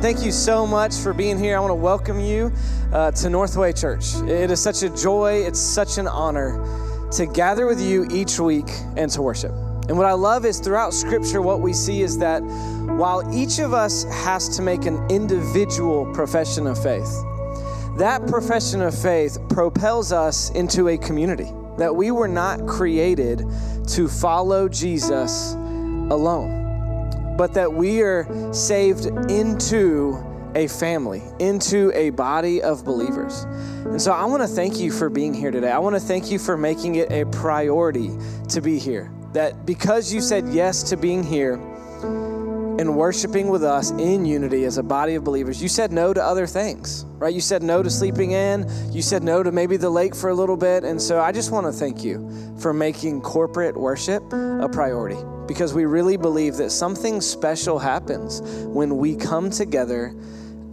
Thank you so much for being here. I want to welcome you uh, to Northway Church. It is such a joy, it's such an honor to gather with you each week and to worship. And what I love is throughout Scripture, what we see is that while each of us has to make an individual profession of faith, that profession of faith propels us into a community. That we were not created to follow Jesus alone but that we are saved into a family, into a body of believers. And so I want to thank you for being here today. I want to thank you for making it a priority to be here. That because you said yes to being here and worshiping with us in unity as a body of believers, you said no to other things, right? You said no to sleeping in. You said no to maybe the lake for a little bit. And so I just want to thank you for making corporate worship a priority because we really believe that something special happens when we come together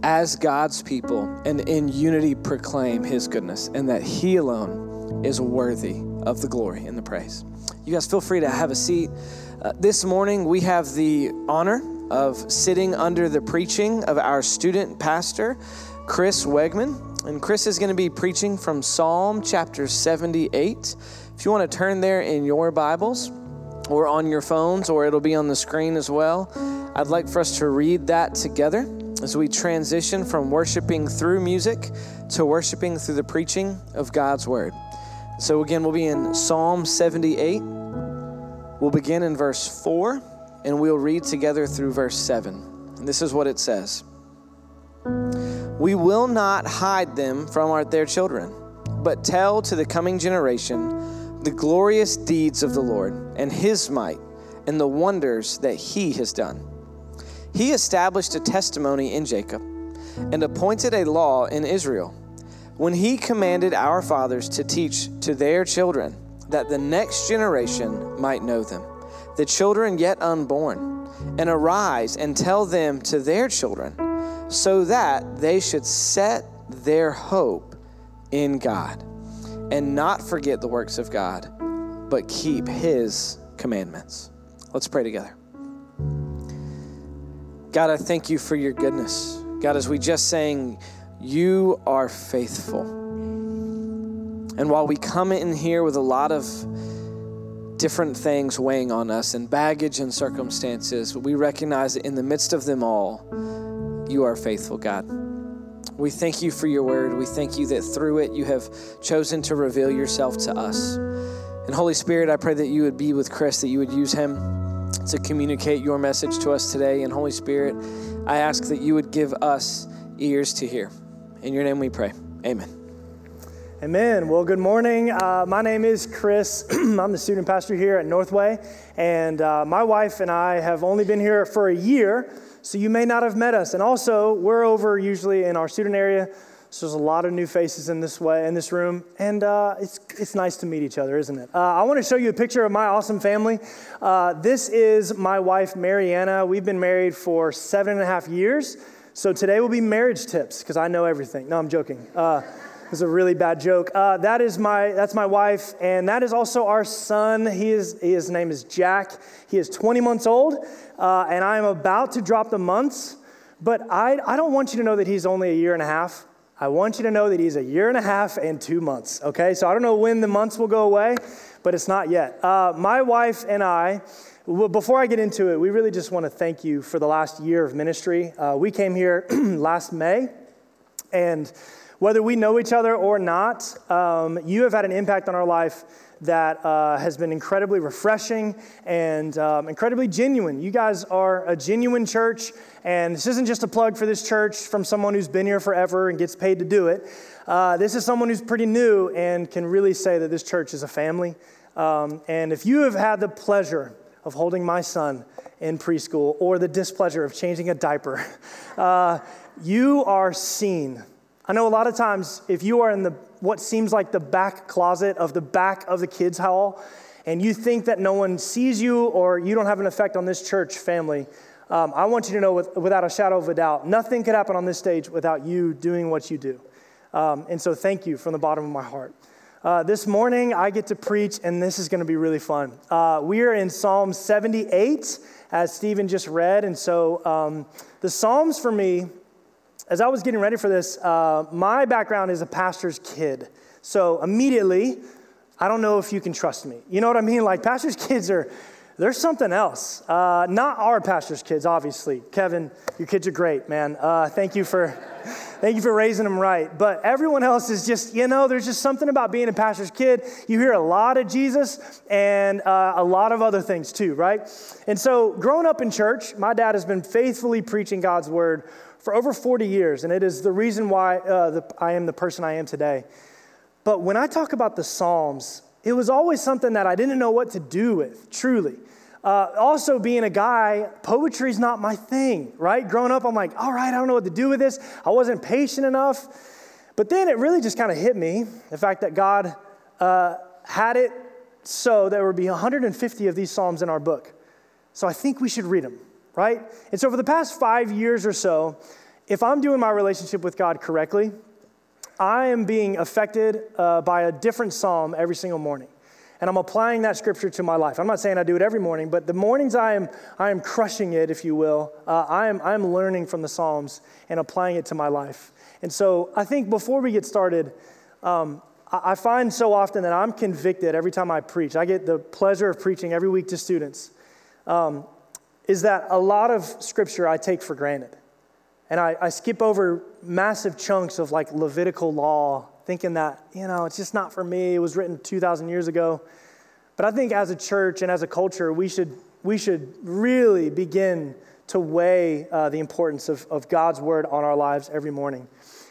as God's people and in unity proclaim His goodness and that He alone is worthy of the glory and the praise. You guys feel free to have a seat. Uh, this morning, we have the honor of sitting under the preaching of our student pastor, Chris Wegmann. And Chris is going to be preaching from Psalm chapter 78. If you want to turn there in your Bibles, or on your phones, or it'll be on the screen as well. I'd like for us to read that together as we transition from worshiping through music to worshiping through the preaching of God's Word. So, again, we'll be in Psalm 78. We'll begin in verse 4, and we'll read together through verse 7. And this is what it says We will not hide them from our, their children, but tell to the coming generation the glorious deeds of the Lord and his might and the wonders that he has done. He established a testimony in Jacob and appointed a law in Israel when he commanded our fathers to teach to their children that the next generation might know them, the children yet unborn, and arise and tell them to their children, so that they should set their hope in God and not forget the works of God, but keep His commandments. Let's pray together. God, I thank you for your goodness. God, as we just sang, you are faithful. And while we come in here with a lot of different things weighing on us and baggage and circumstances, we recognize that in the midst of them all, you are faithful, God. We thank you for your word. We thank you that through it you have chosen to reveal yourself to us. And Holy Spirit, I pray that you would be with Chris, that you would use him to communicate your message to us today. And Holy Spirit, I ask that you would give us ears to hear. In your name we pray. Amen. Amen. Well, good morning. Uh, my name is Chris. I'm the student pastor here at Northway. And uh, my wife and I have only been here for a year so you may not have met us. And also, we're over usually in our student area, so there's a lot of new faces in this way in this room, and uh, it's it's nice to meet each other, isn't it? Uh, I want to show you a picture of my awesome family. Uh, this is my wife Mariana. We've been married for seven and a half years. So today will be marriage tips because I know everything. No, I'm joking. It's a really bad joke. Uh, that is my that's my wife, and that is also our son. He is his name is Jack. He is 20 months old, uh, and I am about to drop the months. But I I don't want you to know that he's only a year and a half. I want you to know that he's a year and a half and two months. Okay, so I don't know when the months will go away, but it's not yet. Uh, my wife and I. Before I get into it, we really just want to thank you for the last year of ministry. Uh, we came here last May, and whether we know each other or not, um, you have had an impact on our life that uh, has been incredibly refreshing and um, incredibly genuine. You guys are a genuine church, and this isn't just a plug for this church from someone who's been here forever and gets paid to do it. Uh, this is someone who's pretty new and can really say that this church is a family. Um, and if you have had the pleasure of holding my son in preschool or the displeasure of changing a diaper, uh, you are seen I know a lot of times if you are in the what seems like the back closet of the back of the kids' hall, and you think that no one sees you or you don't have an effect on this church family, um, I want you to know with, without a shadow of a doubt, nothing could happen on this stage without you doing what you do. Um, and so thank you from the bottom of my heart. Uh, this morning, I get to preach, and this is going to be really fun. Uh, we are in Psalm 78, as Stephen just read. And so, um, the Psalms for me, as I was getting ready for this, uh, my background is a pastor's kid. So, immediately, I don't know if you can trust me. You know what I mean? Like, pastor's kids are, there's something else. Uh, not our pastor's kids, obviously. Kevin, your kids are great, man. Uh, thank you for. Thank you for raising them right. But everyone else is just, you know, there's just something about being a pastor's kid. You hear a lot of Jesus and uh, a lot of other things too, right? And so, growing up in church, my dad has been faithfully preaching God's word for over 40 years, and it is the reason why uh, the, I am the person I am today. But when I talk about the Psalms, it was always something that I didn't know what to do with, truly. Uh, also, being a guy, poetry's not my thing, right? Growing up, I'm like, all right, I don't know what to do with this. I wasn't patient enough. But then it really just kind of hit me the fact that God uh, had it so there would be 150 of these Psalms in our book. So I think we should read them, right? And so for the past five years or so, if I'm doing my relationship with God correctly, I am being affected uh, by a different Psalm every single morning and I'm applying that scripture to my life. I'm not saying I do it every morning, but the mornings I am, I am crushing it, if you will. Uh, I, am, I am learning from the Psalms and applying it to my life. And so I think before we get started, um, I, I find so often that I'm convicted every time I preach. I get the pleasure of preaching every week to students. Um, is that a lot of scripture I take for granted. And I, I skip over massive chunks of like Levitical law thinking that, you know, it's just not for me. It was written 2,000 years ago. But I think as a church and as a culture, we should, we should really begin to weigh uh, the importance of, of God's word on our lives every morning.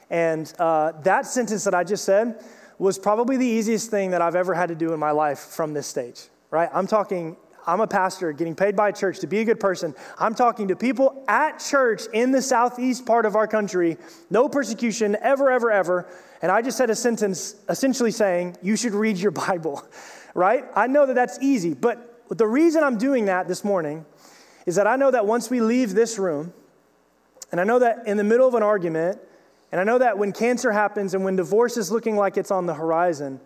And uh, that sentence that I just said was probably the easiest thing that I've ever had to do in my life from this stage, right? I'm talking I'm a pastor getting paid by a church to be a good person. I'm talking to people at church in the southeast part of our country, no persecution ever, ever, ever. And I just said a sentence essentially saying, you should read your Bible, right? I know that that's easy, but the reason I'm doing that this morning is that I know that once we leave this room, and I know that in the middle of an argument, and I know that when cancer happens and when divorce is looking like it's on the horizon,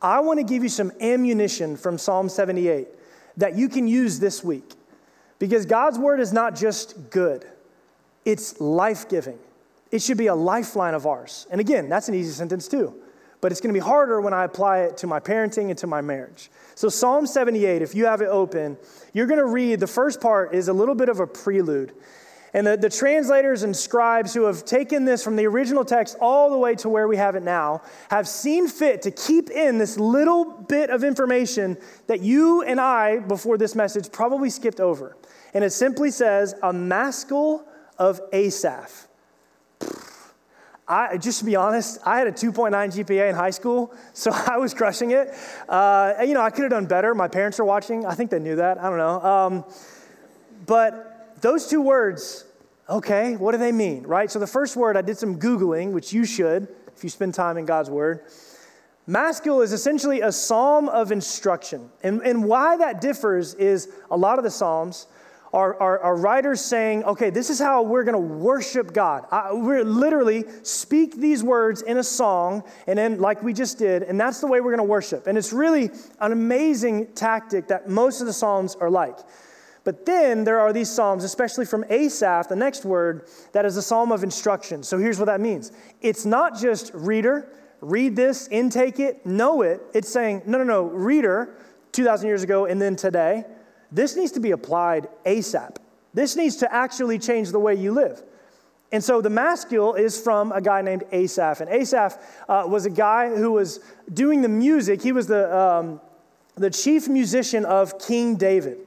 I want to give you some ammunition from Psalm 78 that you can use this week. Because God's word is not just good, it's life giving. It should be a lifeline of ours. And again, that's an easy sentence too. But it's to be harder when I apply it to my parenting and to my marriage. So, Psalm 78, if you have it open, you're to read the first part is a little bit of a prelude. And the, the translators and scribes who have taken this from the original text all the way to where we have it now have seen fit to keep in this little bit of information that you and I, before this message, probably skipped over. And it simply says, a maskil of Asaph. I, just to be honest, I had a 2.9 GPA in high school, so I was crushing it. Uh, you know, I could have done better. My parents are watching. I think they knew that. I don't know. Um, but those two words, okay, what do they mean, right? So the first word, I did some Googling, which you should if you spend time in God's Word. Maskil is essentially a psalm of instruction. And, and why that differs is a lot of the psalms are, are, are writers saying, okay, this is how we're going to worship God. I, we're literally speak these words in a song, and then, like we just did, and that's the way we're going to worship. And it's really an amazing tactic that most of the psalms are like. But then there are these psalms, especially from Asaph, the next word, that is a psalm of instruction. So here's what that means it's not just reader, read this, intake it, know it. It's saying, no, no, no, reader, 2,000 years ago and then today, this needs to be applied ASAP. This needs to actually change the way you live. And so the maskil is from a guy named Asaph. And Asaph uh, was a guy who was doing the music. He was the, um, the chief musician of King David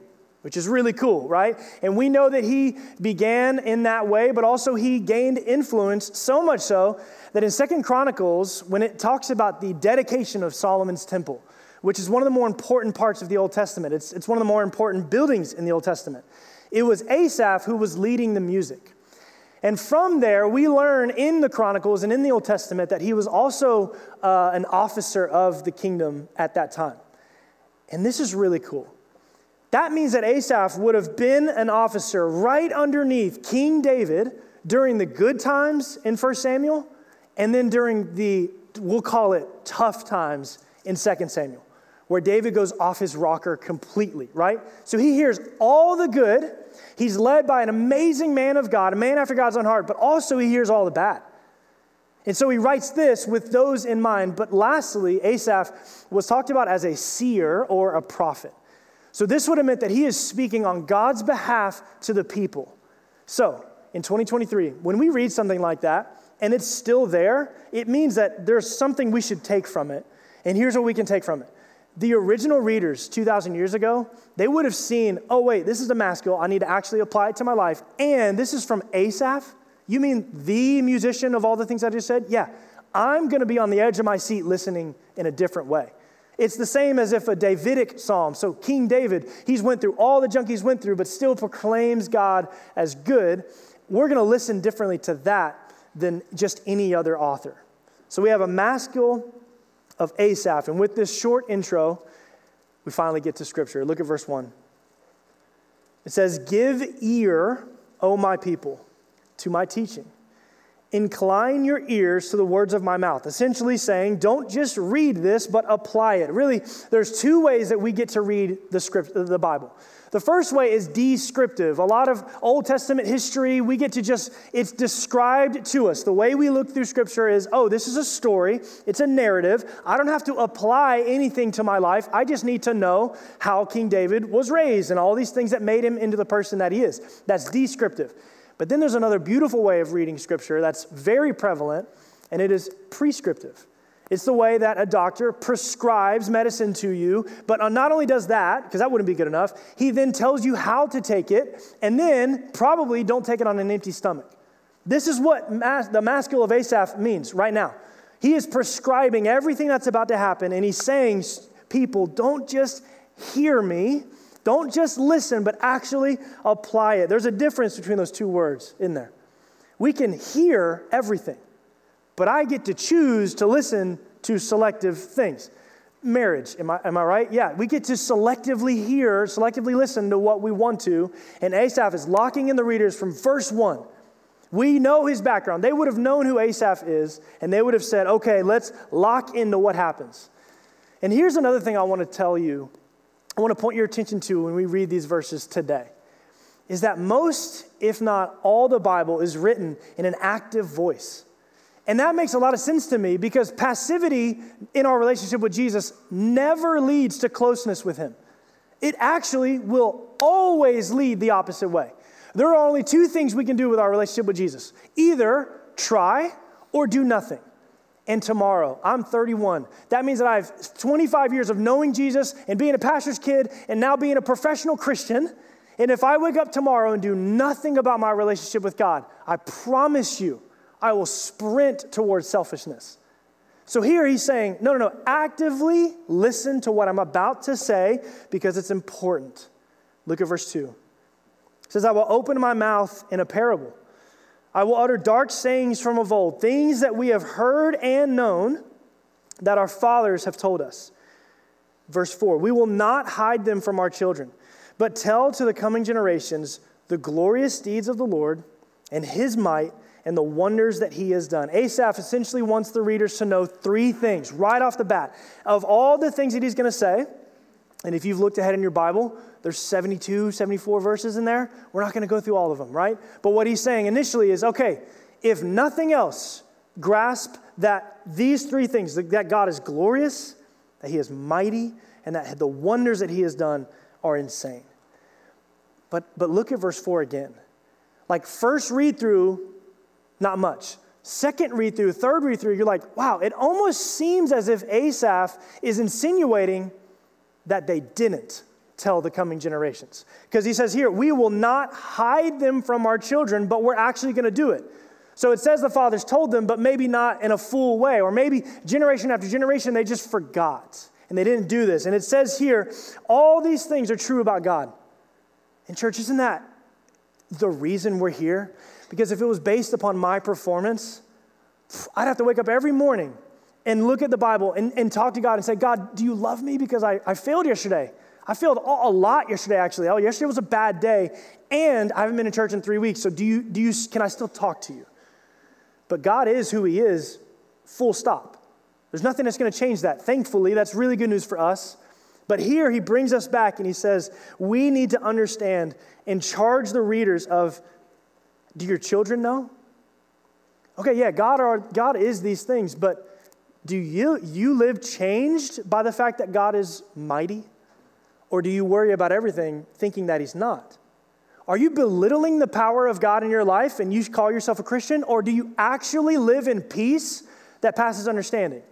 which is really cool, right? And we know that he began in that way, but also he gained influence so much so that in Second Chronicles, when it talks about the dedication of Solomon's temple, which is one of the more important parts of the Old Testament, it's, it's one of the more important buildings in the Old Testament. It was Asaph who was leading the music. And from there, we learn in the Chronicles and in the Old Testament that he was also uh, an officer of the kingdom at that time. And this is really cool that means that Asaph would have been an officer right underneath King David during the good times in 1 Samuel and then during the we'll call it tough times in 2 Samuel, where David goes off his rocker completely, right? So he hears all the good. He's led by an amazing man of God, a man after God's own heart, but also he hears all the bad. And so he writes this with those in mind. But lastly, Asaph was talked about as a seer or a prophet. So this would have meant that he is speaking on God's behalf to the people. So in 2023, when we read something like that and it's still there, it means that there's something we should take from it. And here's what we can take from it. The original readers 2,000 years ago, they would have seen, oh, wait, this is a maskil. I need to actually apply it to my life. And this is from Asaph. You mean the musician of all the things I just said? Yeah. I'm going to be on the edge of my seat listening in a different way. It's the same as if a Davidic psalm. So King David, he's went through all the junk he's went through, but still proclaims God as good. We're going to listen differently to that than just any other author. So we have a maskil of Asaph, and with this short intro, we finally get to scripture. Look at verse 1. It says, Give ear, O my people to my teaching. Incline your ears to the words of my mouth. Essentially saying, don't just read this, but apply it. Really, there's two ways that we get to read the script, the Bible. The first way is descriptive. A lot of Old Testament history, we get to just, it's described to us. The way we look through Scripture is, oh, this is a story, it's a narrative. I don't have to apply anything to my life. I just need to know how King David was raised and all these things that made him into the person that he is. That's descriptive. But then there's another beautiful way of reading Scripture that's very prevalent, and it is prescriptive. It's the way that a doctor prescribes medicine to you, but not only does that, because that wouldn't be good enough, he then tells you how to take it, and then probably don't take it on an empty stomach. This is what mas- the maskil of Asaph means right now. He is prescribing everything that's about to happen, and he's saying, People, don't just hear me, don't just listen, but actually apply it. There's a difference between those two words in there. We can hear everything, but I get to choose to listen to selective things. Marriage, am I, am I right? Yeah, we get to selectively hear, selectively listen to what we want to. And Asaph is locking in the readers from verse one. We know his background. They would have known who Asaph is, and they would have said, okay, let's lock into what happens. And here's another thing I want to tell you I want to point your attention to when we read these verses today is that most, if not all, the Bible is written in an active voice. And that makes a lot of sense to me because passivity in our relationship with Jesus never leads to closeness with Him. It actually will always lead the opposite way. There are only two things we can do with our relationship with Jesus either try or do nothing and tomorrow. I'm 31. That means that I have 25 years of knowing Jesus and being a pastor's kid and now being a professional Christian. And if I wake up tomorrow and do nothing about my relationship with God, I promise you, I will sprint towards selfishness. So here he's saying, no, no, no, actively listen to what I'm about to say because it's important. Look at verse 2. It says, I will open my mouth in a parable. I will utter dark sayings from of old, things that we have heard and known that our fathers have told us. Verse 4 We will not hide them from our children, but tell to the coming generations the glorious deeds of the Lord and his might and the wonders that he has done. Asaph essentially wants the readers to know three things right off the bat. Of all the things that he's going to say, and if you've looked ahead in your Bible, there's 72, 74 verses in there. We're not going to go through all of them, right? But what he's saying initially is okay, if nothing else, grasp that these three things that God is glorious, that he is mighty, and that the wonders that he has done are insane. But, but look at verse 4 again. Like, first read through, not much. Second read through, third read through, you're like, wow, it almost seems as if Asaph is insinuating that they didn't tell the coming generations. Because he says here, we will not hide them from our children, but we're actually going to do it. So it says the fathers told them, but maybe not in a full way, or maybe generation after generation they just forgot and they didn't do this. And it says here, all these things are true about God. And, church, isn't that the reason we're here? Because if it was based upon my performance, I'd have to wake up every morning and look at the Bible and, and talk to God and say, God, do you love me because I, I failed yesterday? I failed a lot yesterday, actually. Oh, yesterday was a bad day, and I haven't been in church in three weeks. So, do you, do you, can I still talk to you? But God is who He is, full stop. There's nothing that's going to change that. Thankfully, that's really good news for us. But here he brings us back and he says, We need to understand and charge the readers of do your children know? Okay, yeah, God, are, God is these things, but do you, you live changed by the fact that God is mighty? Or do you worry about everything thinking that He's not? Are you belittling the power of God in your life and you call yourself a Christian? Or do you actually live in peace that passes understanding?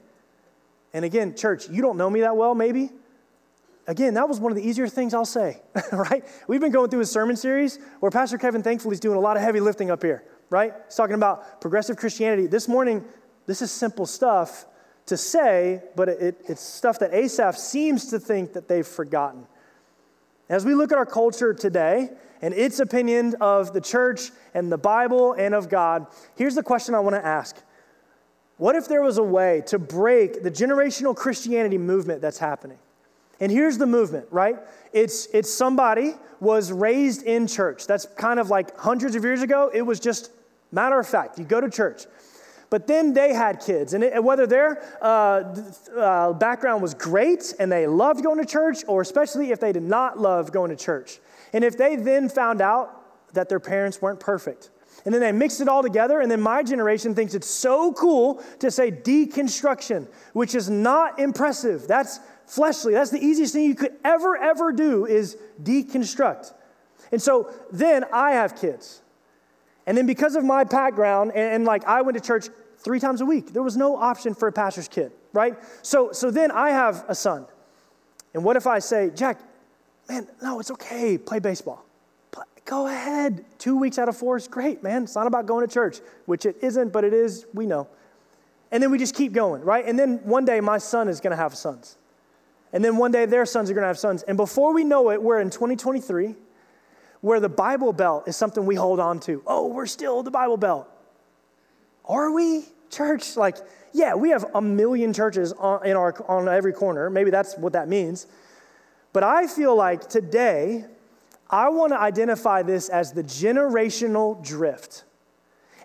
And again, church, you don't know me that well, maybe. Again, that was one of the easier things I'll say, right? We've been going through a sermon series where Pastor Kevin, thankfully, is doing a lot of heavy lifting up here, right? He's talking about progressive Christianity. This morning, this is simple stuff to say, but it, it's stuff that Asaph seems to think that they've forgotten. As we look at our culture today and its opinion of the church and the Bible and of God, here's the question I want to ask What if there was a way to break the generational Christianity movement that's happening? And here's the movement, right? It's, it's somebody was raised in church. That's kind of like hundreds of years ago, it was just matter of fact. You go to church. But then they had kids, and it, whether their uh, uh, background was great and they loved going to church, or especially if they did not love going to church, and if they then found out that their parents weren't perfect, and then they mixed it all together, and then my generation thinks it's so cool to say deconstruction, which is not impressive. That's fleshly. That's the easiest thing you could ever, ever do is deconstruct. And so then I have kids. And then because of my background, and, and like I went to church three times a week. There was no option for a pastor's kid, right? So, so then I have a son. And what if I say, Jack, man, no, it's okay, play baseball. Go ahead. Two weeks out of four is great, man. It's not about going to church, which it isn't, but it is, we know. And then we just keep going, right? And then one day my son is going to have sons. And then one day their sons are going to have sons. And before we know it, we're in 2023 where the Bible Belt is something we hold on to. Oh, we're still the Bible Belt. Are we? Church, like, yeah, we have a million churches on, in our, on every corner. Maybe that's what that means. But I feel like today, I want to identify this as the generational drift.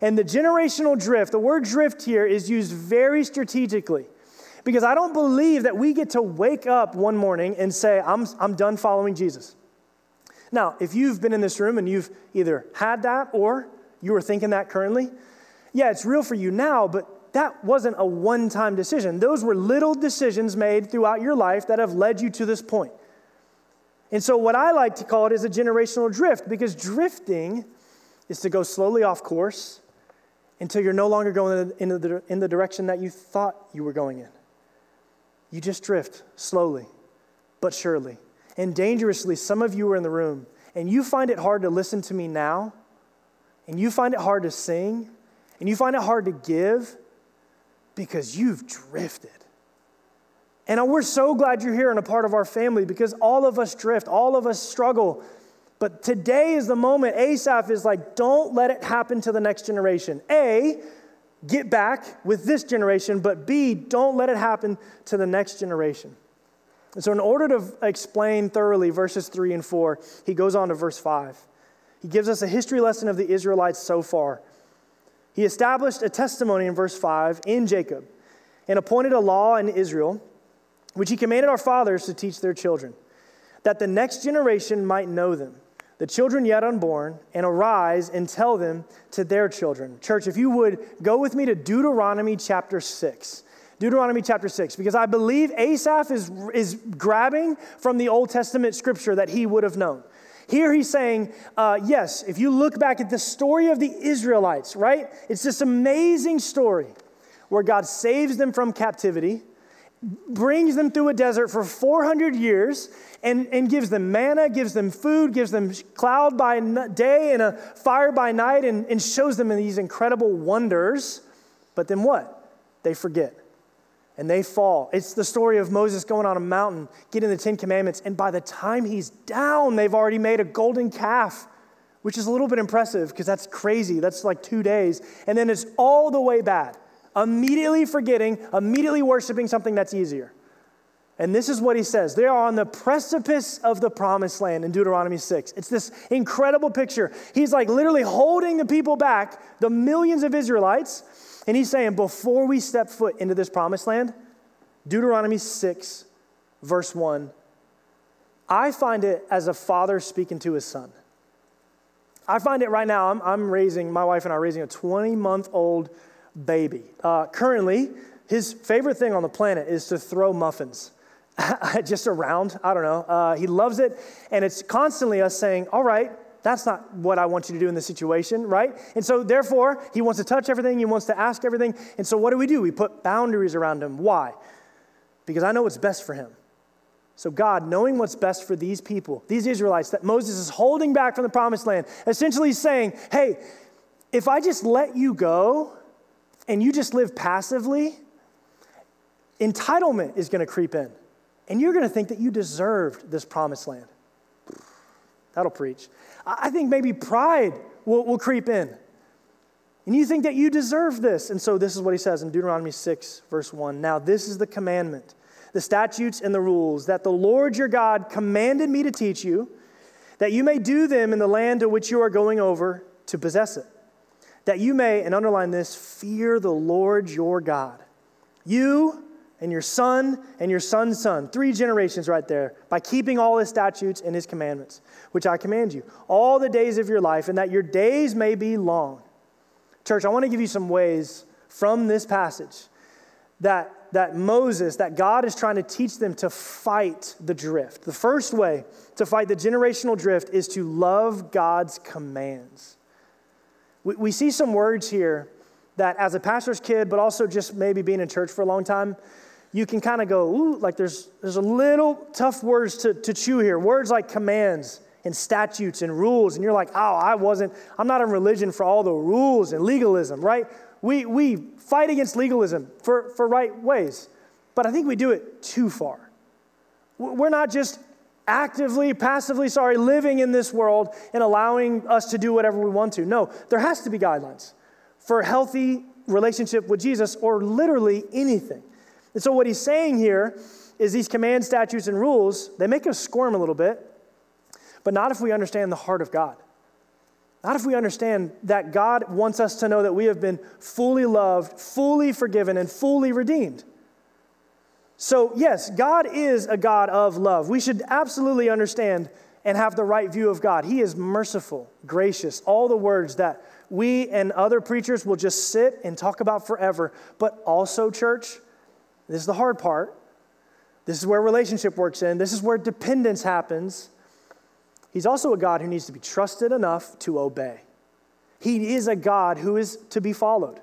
And the generational drift, the word drift here is used very strategically because I don't believe that we get to wake up one morning and say, I'm, I'm done following Jesus. Now, if you've been in this room and you've either had that or you are thinking that currently, yeah, it's real for you now, but that wasn't a one time decision. Those were little decisions made throughout your life that have led you to this point. And so, what I like to call it is a generational drift because drifting is to go slowly off course until you're no longer going in the, in the direction that you thought you were going in. You just drift slowly, but surely. And dangerously, some of you are in the room and you find it hard to listen to me now, and you find it hard to sing, and you find it hard to give because you've drifted. And we're so glad you're here and a part of our family because all of us drift, all of us struggle. But today is the moment Asaph is like, don't let it happen to the next generation. A, get back with this generation, but B, don't let it happen to the next generation. And so, in order to explain thoroughly verses 3 and 4, he goes on to verse 5. He gives us a history lesson of the Israelites so far. He established a testimony in verse 5 in Jacob and appointed a law in Israel, which he commanded our fathers to teach their children, that the next generation might know them, the children yet unborn, and arise and tell them to their children. Church, if you would go with me to Deuteronomy chapter 6. Deuteronomy chapter 6, because I believe Asaph is, is grabbing from the Old Testament scripture that he would have known. Here he's saying, uh, yes, if you look back at the story of the Israelites, right? It's this amazing story where God saves them from captivity, brings them through a desert for 400 years, and, and gives them manna, gives them food, gives them cloud by day and a fire by night, and, and shows them these incredible wonders. But then what? They forget and they fall. It's the story of Moses going on a mountain, getting the Ten Commandments, and by the time he's down, they've already made a golden calf, which is a little bit impressive because that's crazy. That's like two days. And then it's all the way bad, immediately forgetting, immediately worshiping something that's easier. And this is what he says. They are on the precipice of the promised land in Deuteronomy 6. It's this incredible picture. He's like literally holding the people back, the millions of Israelites, And he's saying, before we step foot into this promised land, Deuteronomy 6, verse 1, I find it as a father speaking to his son. I find it right now, I'm, I'm raising, my wife and I are raising a 20 month old baby. Uh, currently, his favorite thing on the planet is to throw muffins just around. I don't know. Uh, he loves it. And it's constantly us saying, All right, that's not what I want you to do in this situation, right? And so, therefore, he wants to touch everything, he wants to ask everything. And so, what do we do? We put boundaries around him. Why? Because I know what's best for him. So, God, knowing what's best for these people, these Israelites that Moses is holding back from the promised land, essentially saying, Hey, if I just let you go and you just live passively, entitlement is going to creep in. And you're going to think that you deserved this promised land. That'll preach. I think maybe pride will, will creep in. And you think that you deserve this. And so this is what he says in Deuteronomy 6, verse 1. Now, this is the commandment, the statutes and the rules that the Lord your God commanded me to teach you, that you may do them in the land to which you are going over to possess it. That you may, and underline this, fear the Lord your God. You and your son and your son's son, three generations right there, by keeping all his statutes and his commandments, which I command you, all the days of your life, and that your days may be long. Church, I want to give you some ways from this passage that, that Moses, that God is trying to teach them to fight the drift. The first way to fight the generational drift is to love God's commands. We, we see some words here that, as a pastor's kid, but also just maybe being in church for a long time, you can kind of go, ooh, like there's, there's a little tough words to, to chew here. Words like commands and statutes and rules. And you're like, oh, I wasn't, I'm not in religion for all the rules and legalism, right? We, we fight against legalism for, for right ways, but I think we do it too far. We're not just actively, passively, sorry, living in this world and allowing us to do whatever we want to. No, there has to be guidelines for a healthy relationship with Jesus or literally anything. And so, what he's saying here is these command statutes and rules, they make us squirm a little bit, but not if we understand the heart of God. Not if we understand that God wants us to know that we have been fully loved, fully forgiven, and fully redeemed. So, yes, God is a God of love. We should absolutely understand and have the right view of God. He is merciful, gracious, all the words that we and other preachers will just sit and talk about forever. But also, church, this is the hard part. This is where relationship works in. This is where dependence happens. He's also a God who needs to be trusted enough to obey. He is a God who is to be followed.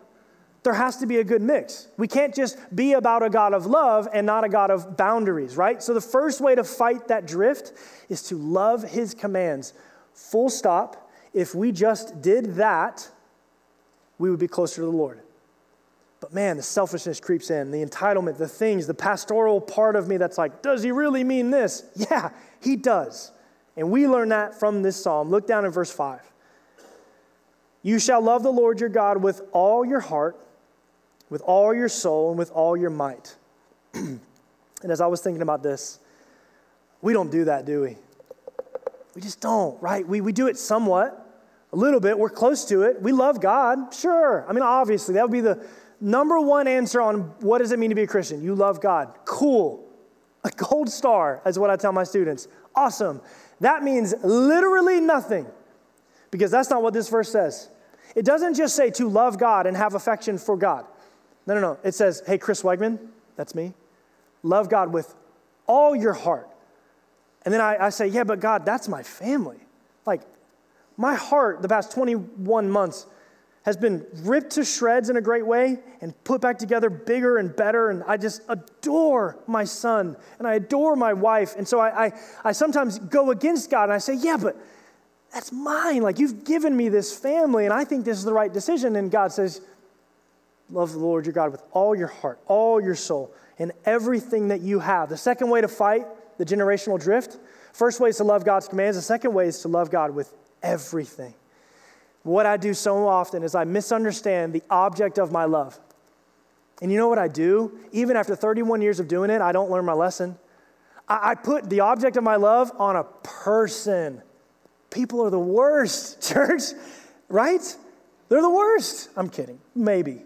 There has to be a good mix. We can't just be about a God of love and not a God of boundaries, right? So the first way to fight that drift is to love his commands. Full stop. If we just did that, we would be closer to the Lord. But man, the selfishness creeps in, the entitlement, the things, the pastoral part of me that's like, does he really mean this? Yeah, he does. And we learn that from this psalm. Look down in verse 5. You shall love the Lord your God with all your heart, with all your soul, and with all your might. and as I was thinking about this, we don't do that, do we? We just don't, right? We, we do it somewhat, a little bit. We're close to it. We love God, sure. I mean, obviously, that would be the number one answer on what does it mean to be a Christian? You love God. Cool. A gold star is what I tell my students. Awesome. That means literally nothing because that's not what this verse says. It doesn't just say to love God and have affection for God. No, no, no. It says, hey, Chris Wegmann, that's me, love God with all your heart. And then I, I say, yeah, but God, that's my family. Like, my heart, the past 21 months, has been ripped to shreds in a great way and put back together bigger and better. And I just adore my son and I adore my wife. And so I, I, I, sometimes go against God and I say, Yeah, but that's mine. Like you've given me this family and I think this is the right decision. And God says, Love the Lord your God with all your heart, all your soul, and everything that you have. The second way to fight the generational drift first way is to love God's commands, the second way is to love God with everything. What I do so often is I misunderstand the object of my love. And you know what I do? Even after 31 years of doing it, I don't learn my lesson. I, I put the object of my love on a person. People are the worst, church, right? They're the worst. I'm kidding, maybe.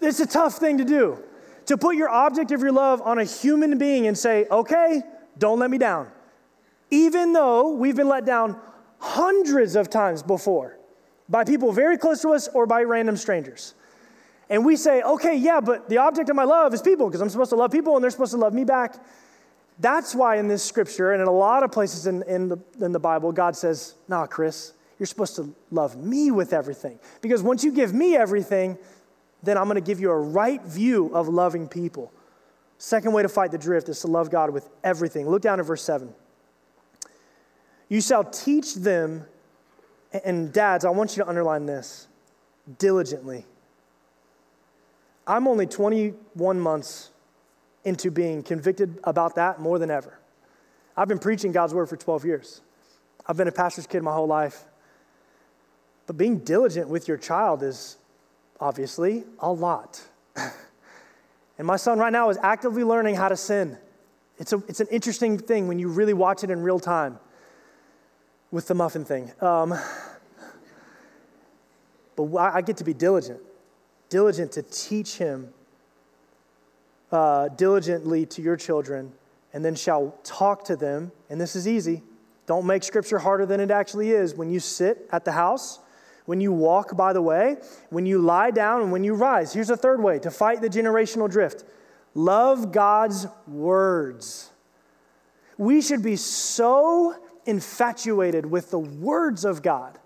It's a tough thing to do. To put your object of your love on a human being and say, okay, don't let me down. Even though we've been let down hundreds of times before by people very close to us or by random strangers. And we say, okay, yeah, but the object of my love is people because I'm supposed to love people and they're supposed to love me back. That's why in this scripture and in a lot of places in, in, the, in the Bible, God says, nah, Chris, you're supposed to love me with everything. Because once you give me everything, then I'm going to give you a right view of loving people. Second way to fight the drift is to love God with everything. Look down at verse 7. You shall teach them, and dads, I want you to underline this diligently. I'm only 21 months into being convicted about that more than ever. I've been preaching God's word for 12 years. I've been a pastor's kid my whole life. But being diligent with your child is obviously a lot. and my son right now is actively learning how to sin. It's, a, it's an interesting thing when you really watch it in real time with the muffin thing. Um, but I get to be diligent diligent to teach him uh, diligently to your children, and then shall talk to them. And this is easy. Don't make scripture harder than it actually is. When you sit at the house, when you walk by the way, when you lie down, and when you rise. Here's a third way to fight the generational drift love God's words. We should be so infatuated with the words of God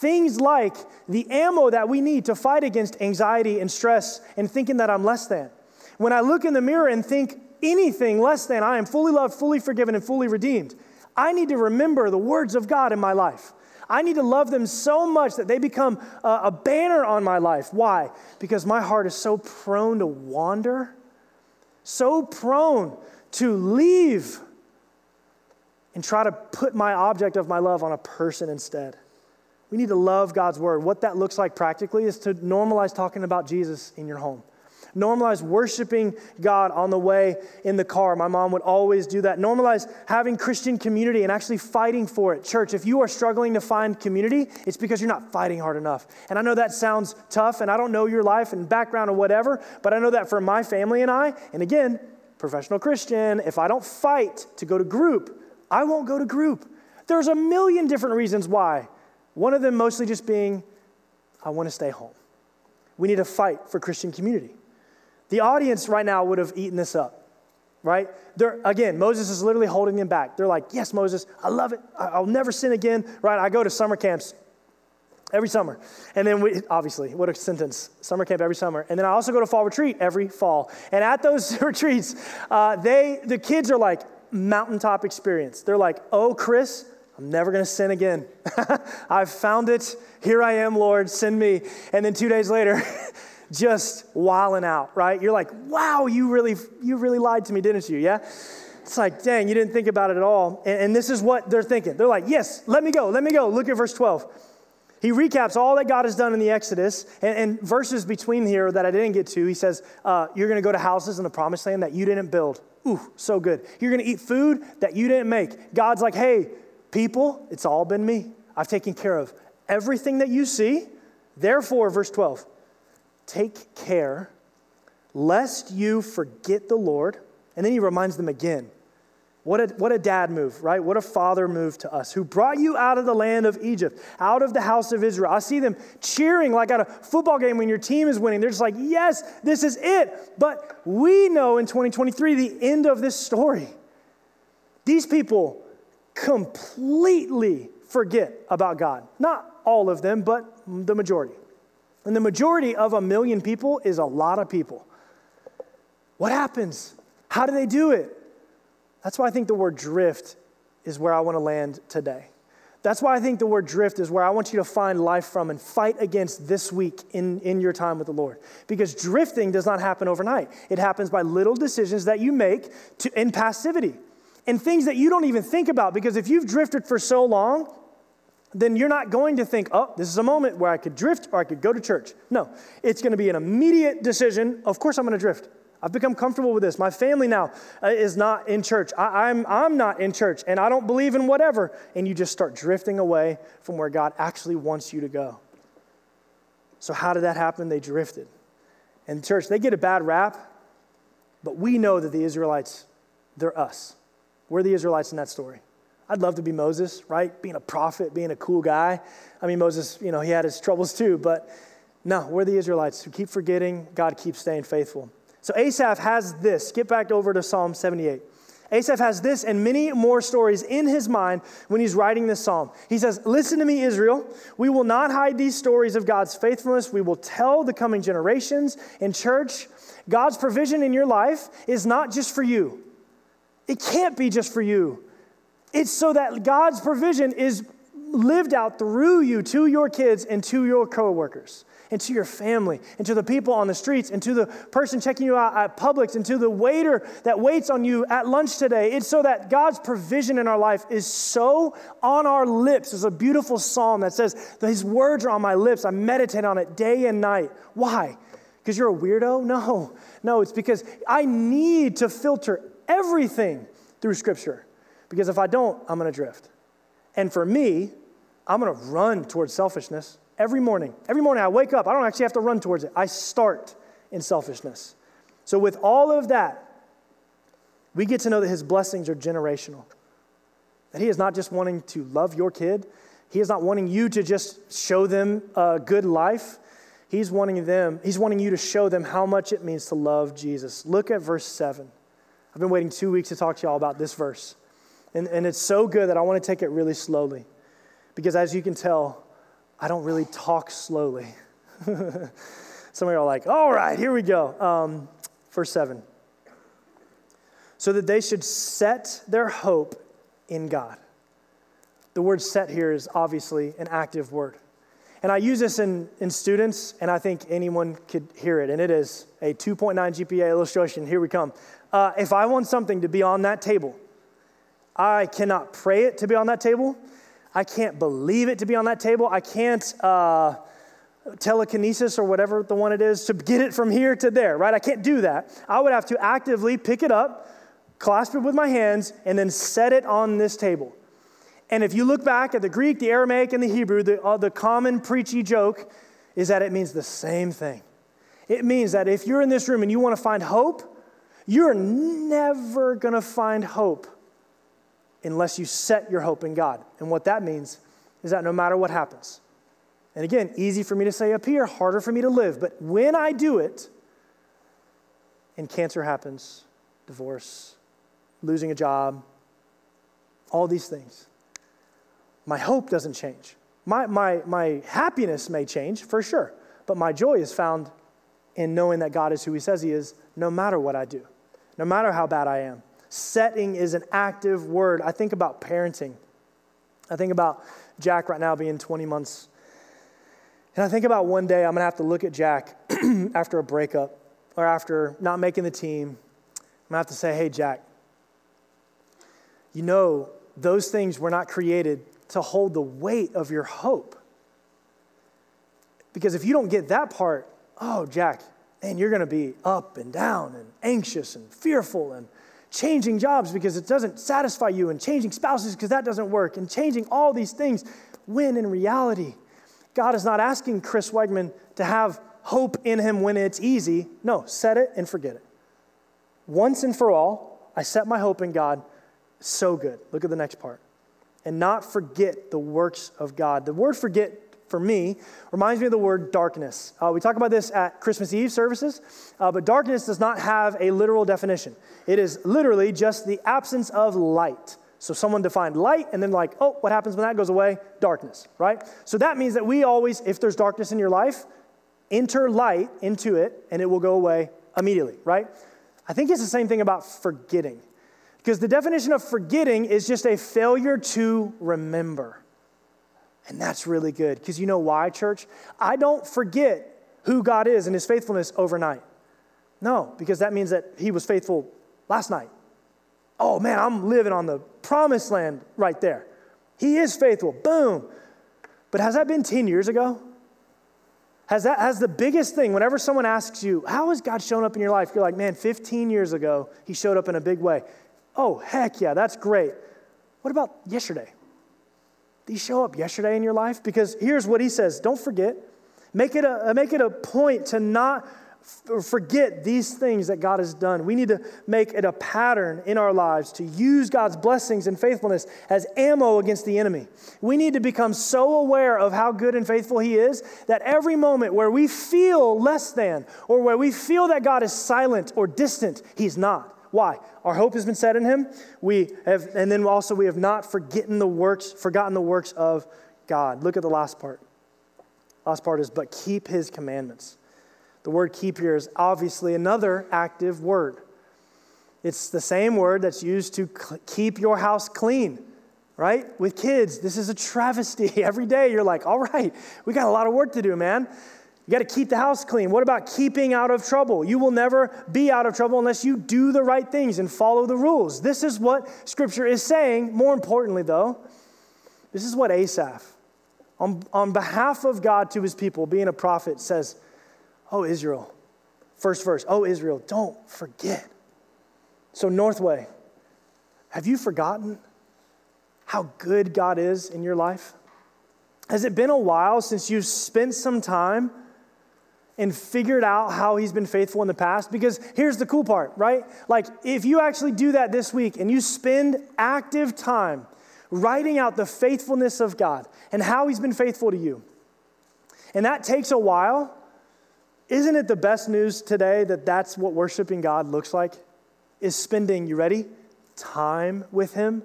Things like the ammo that we need to fight against anxiety and stress and thinking that I'm less than. When I look in the mirror and think anything less than I am fully loved, fully forgiven, and fully redeemed, I need to remember the words of God in my life. I need to love them so much that they become a, a banner on my life. Why? Because my heart is so prone to wander, so prone to leave and try to put my object of my love on a person instead. We need to love God's word. What that looks like practically is to normalize talking about Jesus in your home. Normalize worshiping God on the way in the car. My mom would always do that. Normalize having Christian community and actually fighting for it. Church, if you are struggling to find community, it's because you're not fighting hard enough. And I know that sounds tough, and I don't know your life and background or whatever, but I know that for my family and I, and again, professional Christian, if I don't fight to go to group, I won't go to group. There's a million different reasons why. One of them mostly just being, I want to stay home. We need to fight for Christian community. The audience right now would have eaten this up, right? They're, again, Moses is literally holding them back. They're like, Yes, Moses, I love it. I'll never sin again, right? I go to summer camps every summer. And then we, obviously, what a sentence, summer camp every summer. And then I also go to fall retreat every fall. And at those retreats, uh, they, the kids are like, mountaintop experience. They're like, oh, Chris, I'm never going to sin again. I've found it. Here I am, Lord, send me. And then two days later, just wilding out, right? You're like, wow, you really, you really lied to me, didn't you? Yeah? It's like, dang, you didn't think about it at all. And, and this is what they're thinking. They're like, yes, let me go, let me go. Look at verse 12. He recaps all that God has done in the Exodus, and, and verses between here that I didn't get to. He says, uh, You're going to go to houses in the promised land that you didn't build. Ooh, so good. You're going to eat food that you didn't make. God's like, Hey, People, it's all been me. I've taken care of everything that you see. Therefore, verse 12, take care lest you forget the Lord. And then he reminds them again. What a, what a dad move, right? What a father move to us who brought you out of the land of Egypt, out of the house of Israel. I see them cheering like at a football game when your team is winning. They're just like, yes, this is it. But we know in 2023 the end of this story. These people completely forget about God. Not all of them, but the majority. And the majority of a million people is a lot of people. What happens? How do they do it? That's why I think the word drift is where I want to land today. That's why I think the word drift is where I want you to find life from and fight against this week in, in your time with the Lord. Because drifting does not happen overnight, it happens by little decisions that you make to, in passivity and things that you don't even think about. Because if you've drifted for so long, then you're not going to think, oh, this is a moment where I could drift or I could go to church. No, it's going to be an immediate decision. Of course, I'm going to drift. I've become comfortable with this. My family now uh, is not in church. I, am I'm, I'm not in church and I don't believe in whatever. And you just start drifting away from where God actually wants you to go. So, how did that happen? They drifted. And, church, they get a bad rap, but we know that the Israelites, they're us. We're the Israelites in that story. I'd love to be Moses, right? Being a prophet, being a cool guy. I mean, Moses, you know, he had his troubles too, but no, we're the Israelites who keep forgetting, God keeps staying faithful. So Asaph has this. Skip back over to Psalm 78. Asaph has this and many more stories in his mind when he's writing this psalm. He says, Listen to me, Israel. We will not hide these stories of God's faithfulness. We will tell the coming generations. In church, God's provision in your life is not just for you, it can't be just for you. It's so that God's provision is lived out through you to your kids and to your coworkers and to your family and to the people on the streets and to the person checking you out at Publix and to the waiter that waits on you at lunch today. It's so that God's provision in our life is so on our lips. There's a beautiful psalm that says, His words are on my lips. I meditate on it day and night. Why? Because you're a weirdo? No. No, it's because I need to filter everything through Scripture. Because if I don't, I'm going to drift. And for me, I'm going to run towards selfishness every morning. Every morning I wake up, I don't actually have to run towards it. I start in selfishness. So, with all of that, we get to know that his blessings are generational. That he is not just wanting to love your kid, he is not wanting you to just show them a good life. He's wanting them, he's wanting you to show them how much it means to love Jesus. Look at verse 7. I've been waiting two weeks to talk to y'all about this verse. And, and it's so good that I want to take it really slowly. Because as you can tell, I don't really talk slowly. Some of you are like, all right, here we go. Um, verse 7. So that they should set their hope in God. The word set here is obviously an active word. And I use this in, in students, and I think anyone could hear it. And it is a 2.9 GPA illustration. Here we come. Uh, if I want something to be on that table, I cannot pray it to be on that table. I can't believe it to be on that table. I can't uh, telekinesis or whatever the one it is to get it from here to there, right? I can't do that. I would have to actively pick it up, clasp it with my hands, and then set it on this table. And if you look back at the Greek, the Aramaic, and the Hebrew, the, uh, the common preachy joke is that it means the same thing. It means that if you're in this room and you want to find hope, you're never going to find hope unless you set your hope in God. And what that means is that no matter what happens, and again, easy for me to say up here, harder for me to live, but when I do it, and cancer happens, divorce, losing a job, all these things, my hope doesn't change. My, my, my happiness may change for sure, but my joy is found in knowing that God is who He says He is, no matter what I do, no matter how bad I am. Setting is an active word. I think about parenting. I think about Jack right now being 20 months. And I think about one day I'm going to have to look at Jack after a breakup or after not making the team. I'm going to have to say, hey, Jack, you know, those things were not created to hold the weight of your hope. Because if you don't get that part, oh, Jack, man, you're going to be up and down and anxious and fearful and changing jobs because it doesn't satisfy you, and changing spouses because that doesn't work, and changing all these things, when in reality, God is not asking Chris Wegmann to have hope in him when it's easy. No, set it and forget it. Once and for all, I set my hope in God. So good. Look at the next part. And not forget the works of God. The word forget for me reminds me of the word darkness. Uh, we talk about this at Christmas Eve services, uh, but darkness does not have a literal definition. It is literally just the absence of light. So someone defined light, and then, like, oh, what happens when that goes away? Darkness, right? So that means that we always, if there's darkness in your life, enter light into it, and it will go away immediately, right? I think it's the same thing about forgetting. Because the definition of forgetting is just a failure to remember. And that's really good. Because you know why, church? I don't forget who God is and his faithfulness overnight. No, because that means that he was faithful last night. Oh man, I'm living on the promised land right there. He is faithful. Boom. But has that been 10 years ago? Has that has the biggest thing, whenever someone asks you, how has God shown up in your life? You're like, man, 15 years ago, he showed up in a big way. Oh, heck yeah, that's great. What about yesterday? He show up yesterday in your life? Because here's what he says don't forget. Make it a, uh, make it a point to not forget these things that God has done. We need to make it a pattern in our lives to use God's blessings and faithfulness as ammo against the enemy. We need to become so aware of how good and faithful He is that every moment where we feel less than or where we feel that God is silent or distant, He's not. Why? Our hope has been set in Him. We have, and then also we have not forgotten the works, forgotten the works of God. Look at the last part. Last part is, but keep His commandments. The word keep here is obviously another active word. It's the same word that's used to keep your house clean, right? With kids, this is a travesty. Every day you're like, all right, we got a lot of work to do, man. You got to keep the house clean. What about keeping out of trouble? You will never be out of trouble unless you do the right things and follow the rules. This is what Scripture is saying. More importantly, though, this is what Asaph, on, on behalf of God to his people, being a prophet, says, Oh, Israel. First verse. Oh, Israel, don't forget. So, Northway, have you forgotten how good God is in your life? Has it been a while since you've spent some time and figured out how He's been faithful in the past? Because here's the cool part, right? Like, if you actually do that this week and you spend active time writing out the faithfulness of God and how He's been faithful to you, and that takes a while, isn't it the best news today that that's what worshiping God looks like? Is spending, you ready? Time with Him.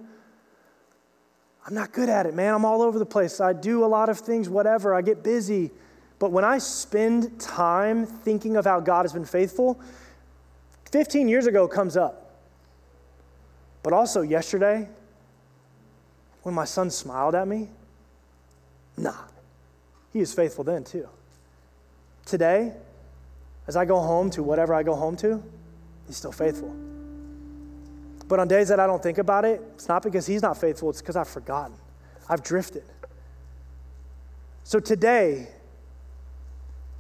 I'm not good at it, man. I'm all over the place. I do a lot of things, whatever. I get busy. But when I spend time thinking of how God has been faithful, 15 years ago comes up. But also yesterday, when my son smiled at me, nah, he was faithful then too. Today, as I go home to whatever I go home to, He's still faithful. But on days that I don't think about it, it's not because He's not faithful, it's because I've forgotten. I've drifted. So today,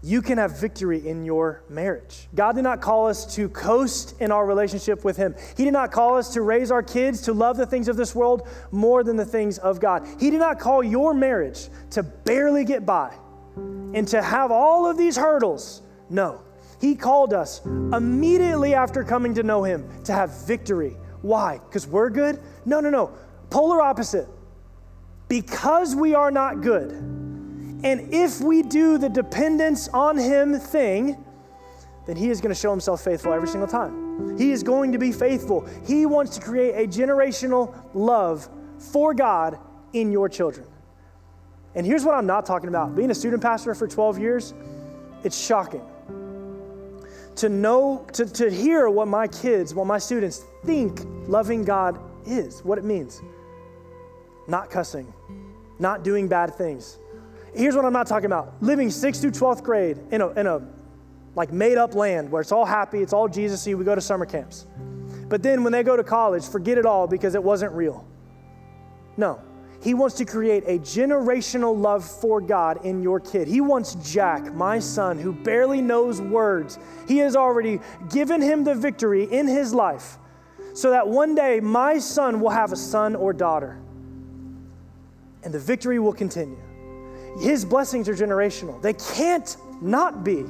you can have victory in your marriage. God did not call us to coast in our relationship with Him. He did not call us to raise our kids to love the things of this world more than the things of God. He did not call your marriage to barely get by and to have all of these hurdles. No. He called us immediately after coming to know Him to have victory. Why? Because we're good? No, no, no. Polar opposite. Because we are not good, and if we do the dependence on Him thing, then He is going to show Himself faithful every single time. He is going to be faithful. He wants to create a generational love for God in your children. And here's what I'm not talking about being a student pastor for 12 years, it's shocking to know, to, to hear what my kids, what my students think loving God is, what it means. Not cussing, not doing bad things. Here's what I'm not talking about living 6th through 12th grade in a, in a like made up land where it's all happy, it's all Jesus we go to summer camps. But then when they go to college, forget it all because it wasn't real. No, he wants to create a generational love for God in your kid. He wants Jack, my son, who barely knows words, he has already given him the victory in his life so that one day my son will have a son or daughter. And the victory will continue. His blessings are generational, they can't not be.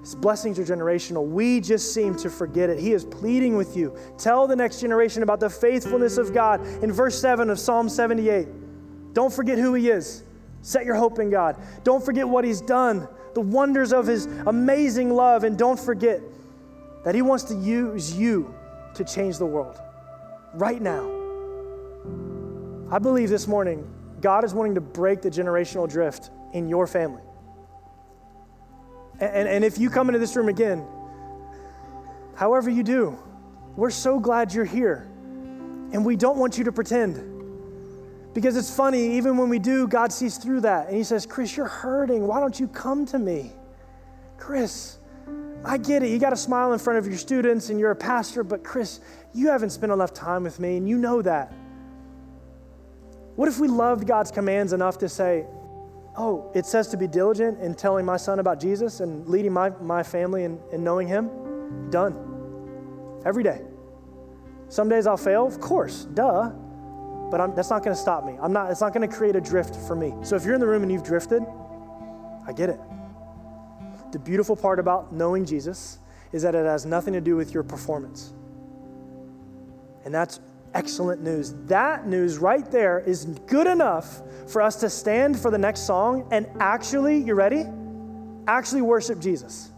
His blessings are generational. We just seem to forget it. He is pleading with you. Tell the next generation about the faithfulness of God. In verse 7 of Psalm 78, don't forget who He is. Set your hope in God. Don't forget what He's done, the wonders of His amazing love, and don't forget that He wants to use you to change the world right now. I believe this morning God is wanting to break the generational drift in your family. And, and if you come into this room again, however you do, we're so glad you're here. And we don't want you to pretend. Because it's funny, even when we do, God sees through that. And He says, Chris, you're hurting. Why don't you come to me? Chris, I get it. You got to smile in front of your students and you're a pastor, but Chris, you haven't spent enough time with me and you know that. What if we loved God's commands enough to say, oh, it says to be diligent in telling my son about Jesus and leading my, my family and, in knowing him. Done. Every day. Some days I'll fail, of course, duh. But I'm, that's not going to stop me. I'm not, it's not going to create a drift for me. So if you're in the room and you've drifted, I get it. the beautiful part about knowing Jesus is that it has nothing to do with your performance. And that's excellent news. That news right there is good enough for us to stand for the next song and actually, you ready? Actually worship Jesus.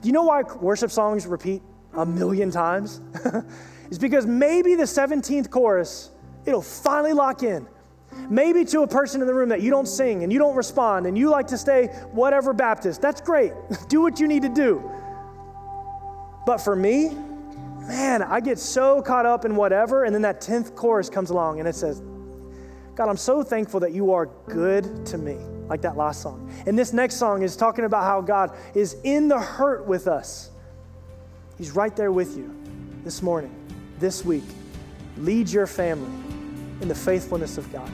Do you know why worship songs repeat a million times? it's because maybe the 17th chorus, it'll finally lock in. Maybe to a person in the room that you don't sing and you don't respond and you like to stay whatever Baptist. That's great. do what you need to do. But for me, man, I get so caught up in whatever, and then that 10th chorus comes along and it says, God, I'm so thankful that you are good to me, like that last song. And this next song is talking about how God is in the hurt with us. He's right there with you this morning, this week. Lead your family in the faithfulness of God.